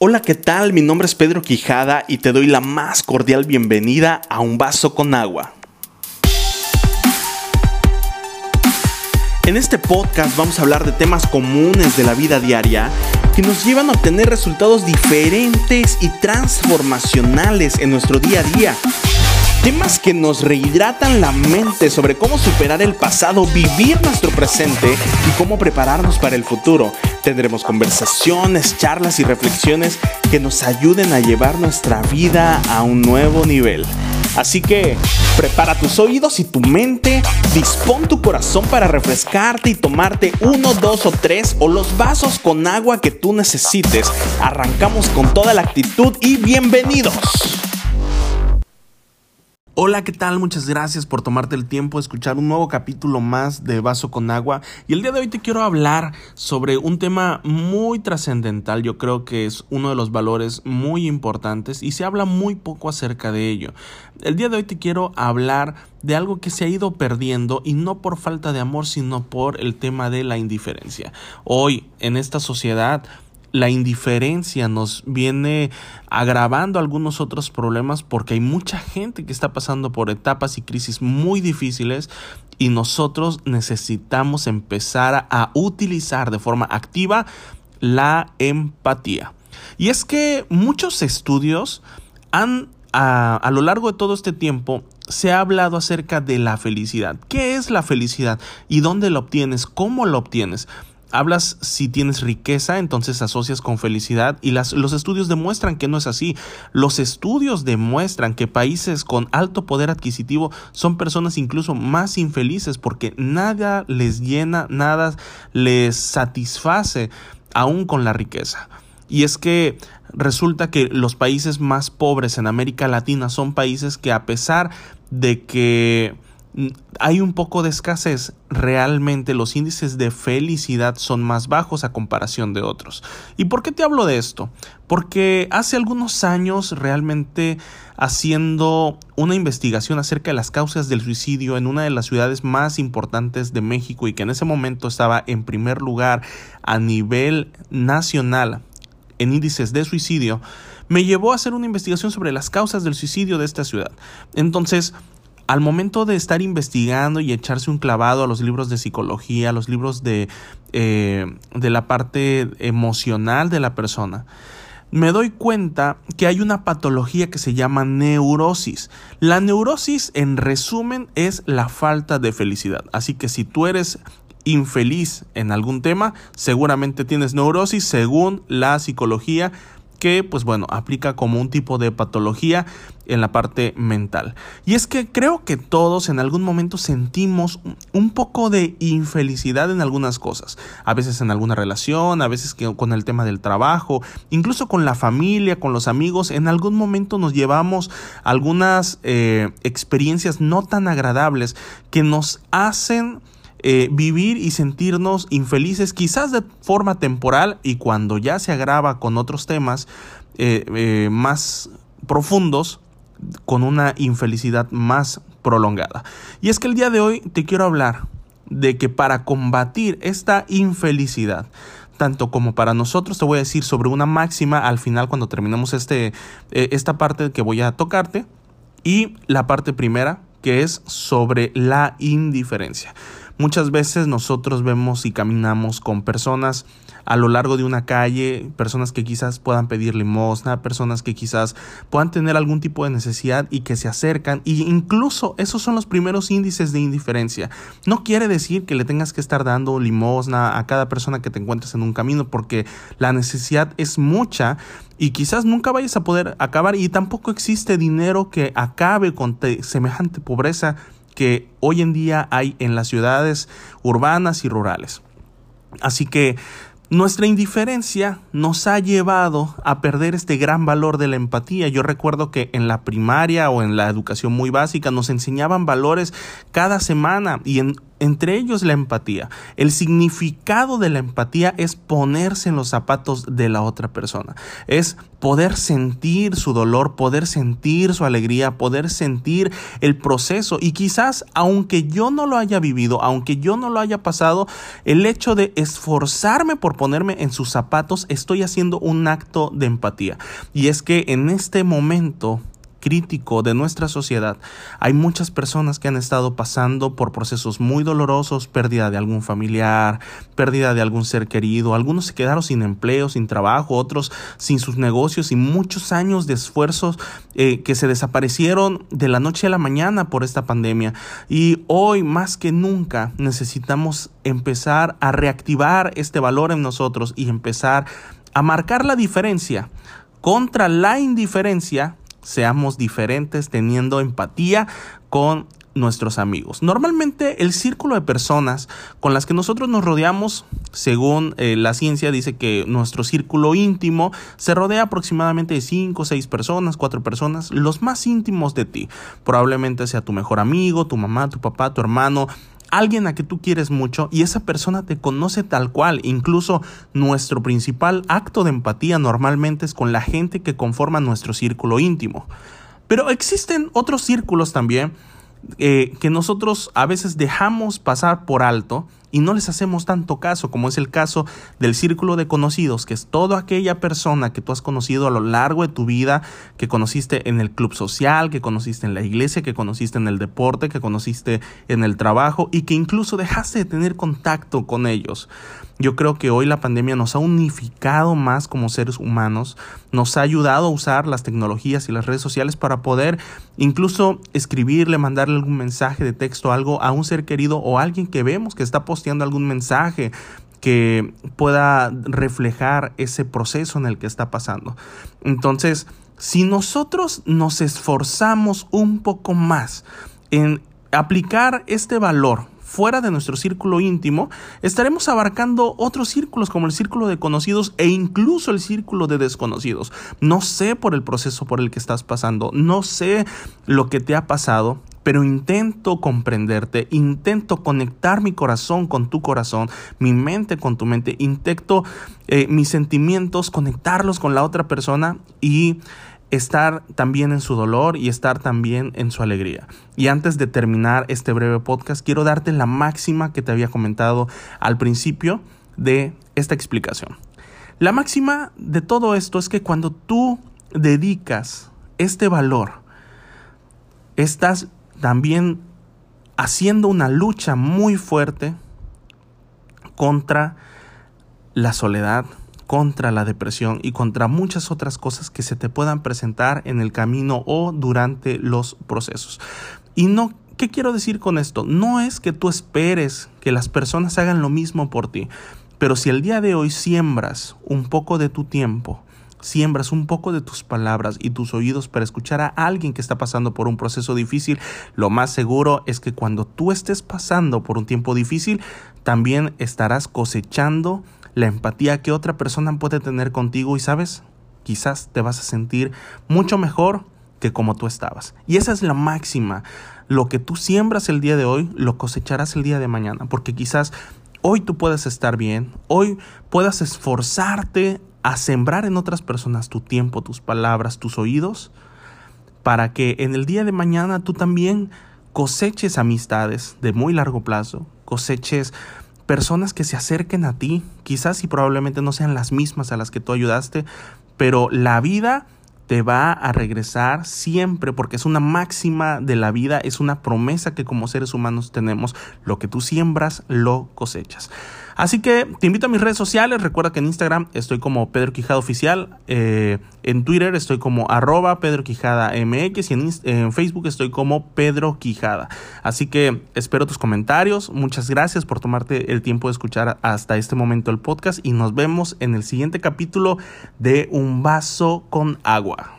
Hola, ¿qué tal? Mi nombre es Pedro Quijada y te doy la más cordial bienvenida a Un Vaso con Agua. En este podcast vamos a hablar de temas comunes de la vida diaria que nos llevan a obtener resultados diferentes y transformacionales en nuestro día a día. Temas que nos rehidratan la mente sobre cómo superar el pasado, vivir nuestro presente y cómo prepararnos para el futuro. Tendremos conversaciones, charlas y reflexiones que nos ayuden a llevar nuestra vida a un nuevo nivel. Así que prepara tus oídos y tu mente, dispón tu corazón para refrescarte y tomarte uno, dos o tres o los vasos con agua que tú necesites. Arrancamos con toda la actitud y bienvenidos. Hola, ¿qué tal? Muchas gracias por tomarte el tiempo de escuchar un nuevo capítulo más de Vaso con Agua. Y el día de hoy te quiero hablar sobre un tema muy trascendental. Yo creo que es uno de los valores muy importantes y se habla muy poco acerca de ello. El día de hoy te quiero hablar de algo que se ha ido perdiendo y no por falta de amor, sino por el tema de la indiferencia. Hoy, en esta sociedad, la indiferencia nos viene agravando algunos otros problemas porque hay mucha gente que está pasando por etapas y crisis muy difíciles y nosotros necesitamos empezar a utilizar de forma activa la empatía. Y es que muchos estudios han a, a, lo largo de todo este tiempo se ha hablado acerca de la felicidad. ¿Qué es la felicidad? ¿Y dónde la obtienes? ¿Cómo la obtienes? Hablas si tienes riqueza, entonces asocias con felicidad y las, los estudios demuestran que no es así. Los estudios demuestran que países con alto poder adquisitivo son personas incluso más infelices porque nada les llena, nada les satisface aún con la riqueza. Y es que resulta que los países más pobres en América Latina son países que a pesar de que hay un poco de escasez, realmente los índices de felicidad son más bajos a comparación de otros. ¿Y por qué te hablo de esto? Porque hace algunos años realmente haciendo una investigación acerca de las causas del suicidio en una de las ciudades más importantes de México y que en ese momento estaba en primer lugar a nivel nacional en índices de suicidio, me llevó a hacer una investigación sobre las causas del suicidio de esta ciudad. Entonces, al momento de estar investigando y echarse un clavado a los libros de psicología, a los libros de, eh, de la parte emocional de la persona, me doy cuenta que hay una patología que se llama neurosis. La neurosis, en resumen, es la falta de felicidad. Así que si tú eres infeliz en algún tema, seguramente tienes neurosis según la psicología que pues bueno, aplica como un tipo de patología en la parte mental. Y es que creo que todos en algún momento sentimos un poco de infelicidad en algunas cosas, a veces en alguna relación, a veces con el tema del trabajo, incluso con la familia, con los amigos, en algún momento nos llevamos algunas eh, experiencias no tan agradables que nos hacen eh, vivir y sentirnos infelices, quizás de forma temporal y cuando ya se agrava con otros temas eh, eh, más profundos, con una infelicidad más prolongada. Y es que el día de hoy te quiero hablar de que para combatir esta infelicidad, tanto como para nosotros, te voy a decir sobre una máxima al final cuando terminemos este, esta parte que voy a tocarte y la parte primera que es sobre la indiferencia. Muchas veces nosotros vemos y caminamos con personas a lo largo de una calle, personas que quizás puedan pedir limosna, personas que quizás puedan tener algún tipo de necesidad y que se acercan. Y incluso esos son los primeros índices de indiferencia. No quiere decir que le tengas que estar dando limosna a cada persona que te encuentres en un camino porque la necesidad es mucha y quizás nunca vayas a poder acabar. Y tampoco existe dinero que acabe con semejante pobreza que hoy en día hay en las ciudades urbanas y rurales. Así que nuestra indiferencia nos ha llevado a perder este gran valor de la empatía. Yo recuerdo que en la primaria o en la educación muy básica nos enseñaban valores cada semana y en entre ellos la empatía. El significado de la empatía es ponerse en los zapatos de la otra persona, es poder sentir su dolor, poder sentir su alegría, poder sentir el proceso y quizás aunque yo no lo haya vivido, aunque yo no lo haya pasado, el hecho de esforzarme por ponerme en sus zapatos, estoy haciendo un acto de empatía. Y es que en este momento crítico de nuestra sociedad, hay muchas personas que han estado pasando por procesos muy dolorosos, pérdida de algún familiar, pérdida de algún ser querido, algunos se quedaron sin empleo, sin trabajo, otros sin sus negocios y muchos años de esfuerzos eh, que se desaparecieron de la noche a la mañana por esta pandemia. Y hoy más que nunca necesitamos empezar a reactivar este valor en nosotros y empezar a marcar la diferencia contra la indiferencia seamos diferentes teniendo empatía con nuestros amigos. Normalmente el círculo de personas con las que nosotros nos rodeamos, según eh, la ciencia dice que nuestro círculo íntimo se rodea aproximadamente de 5 o 6 personas, 4 personas, los más íntimos de ti. Probablemente sea tu mejor amigo, tu mamá, tu papá, tu hermano, alguien a que tú quieres mucho y esa persona te conoce tal cual. Incluso nuestro principal acto de empatía normalmente es con la gente que conforma nuestro círculo íntimo. Pero existen otros círculos también eh, que nosotros a veces dejamos pasar por alto y no les hacemos tanto caso, como es el caso del círculo de conocidos, que es toda aquella persona que tú has conocido a lo largo de tu vida, que conociste en el club social, que conociste en la iglesia, que conociste en el deporte, que conociste en el trabajo y que incluso dejaste de tener contacto con ellos. Yo creo que hoy la pandemia nos ha unificado más como seres humanos, nos ha ayudado a usar las tecnologías y las redes sociales para poder incluso escribirle, algún mensaje de texto, algo a un ser querido o a alguien que vemos que está posteando algún mensaje que pueda reflejar ese proceso en el que está pasando. Entonces, si nosotros nos esforzamos un poco más en aplicar este valor fuera de nuestro círculo íntimo, estaremos abarcando otros círculos como el círculo de conocidos e incluso el círculo de desconocidos. No sé por el proceso por el que estás pasando, no sé lo que te ha pasado, pero intento comprenderte, intento conectar mi corazón con tu corazón, mi mente con tu mente, intento eh, mis sentimientos, conectarlos con la otra persona y estar también en su dolor y estar también en su alegría. Y antes de terminar este breve podcast, quiero darte la máxima que te había comentado al principio de esta explicación. La máxima de todo esto es que cuando tú dedicas este valor, estás también haciendo una lucha muy fuerte contra la soledad, contra la depresión y contra muchas otras cosas que se te puedan presentar en el camino o durante los procesos. Y no, ¿qué quiero decir con esto? No es que tú esperes que las personas hagan lo mismo por ti, pero si el día de hoy siembras un poco de tu tiempo, siembras un poco de tus palabras y tus oídos para escuchar a alguien que está pasando por un proceso difícil, lo más seguro es que cuando tú estés pasando por un tiempo difícil, también estarás cosechando la empatía que otra persona puede tener contigo y sabes, quizás te vas a sentir mucho mejor que como tú estabas. Y esa es la máxima. Lo que tú siembras el día de hoy, lo cosecharás el día de mañana, porque quizás hoy tú puedas estar bien, hoy puedas esforzarte a sembrar en otras personas tu tiempo, tus palabras, tus oídos, para que en el día de mañana tú también coseches amistades de muy largo plazo, coseches personas que se acerquen a ti, quizás y probablemente no sean las mismas a las que tú ayudaste, pero la vida te va a regresar siempre porque es una máxima de la vida, es una promesa que como seres humanos tenemos, lo que tú siembras, lo cosechas. Así que te invito a mis redes sociales. Recuerda que en Instagram estoy como Pedro Quijada Oficial. Eh, en Twitter estoy como arroba Pedro Quijada MX. Y en, en, Facebook estoy como Pedro Quijada. Así que espero tus comentarios. Muchas gracias por tomarte el tiempo de escuchar hasta este momento el podcast. Y nos vemos en el siguiente capítulo de Un vaso con agua.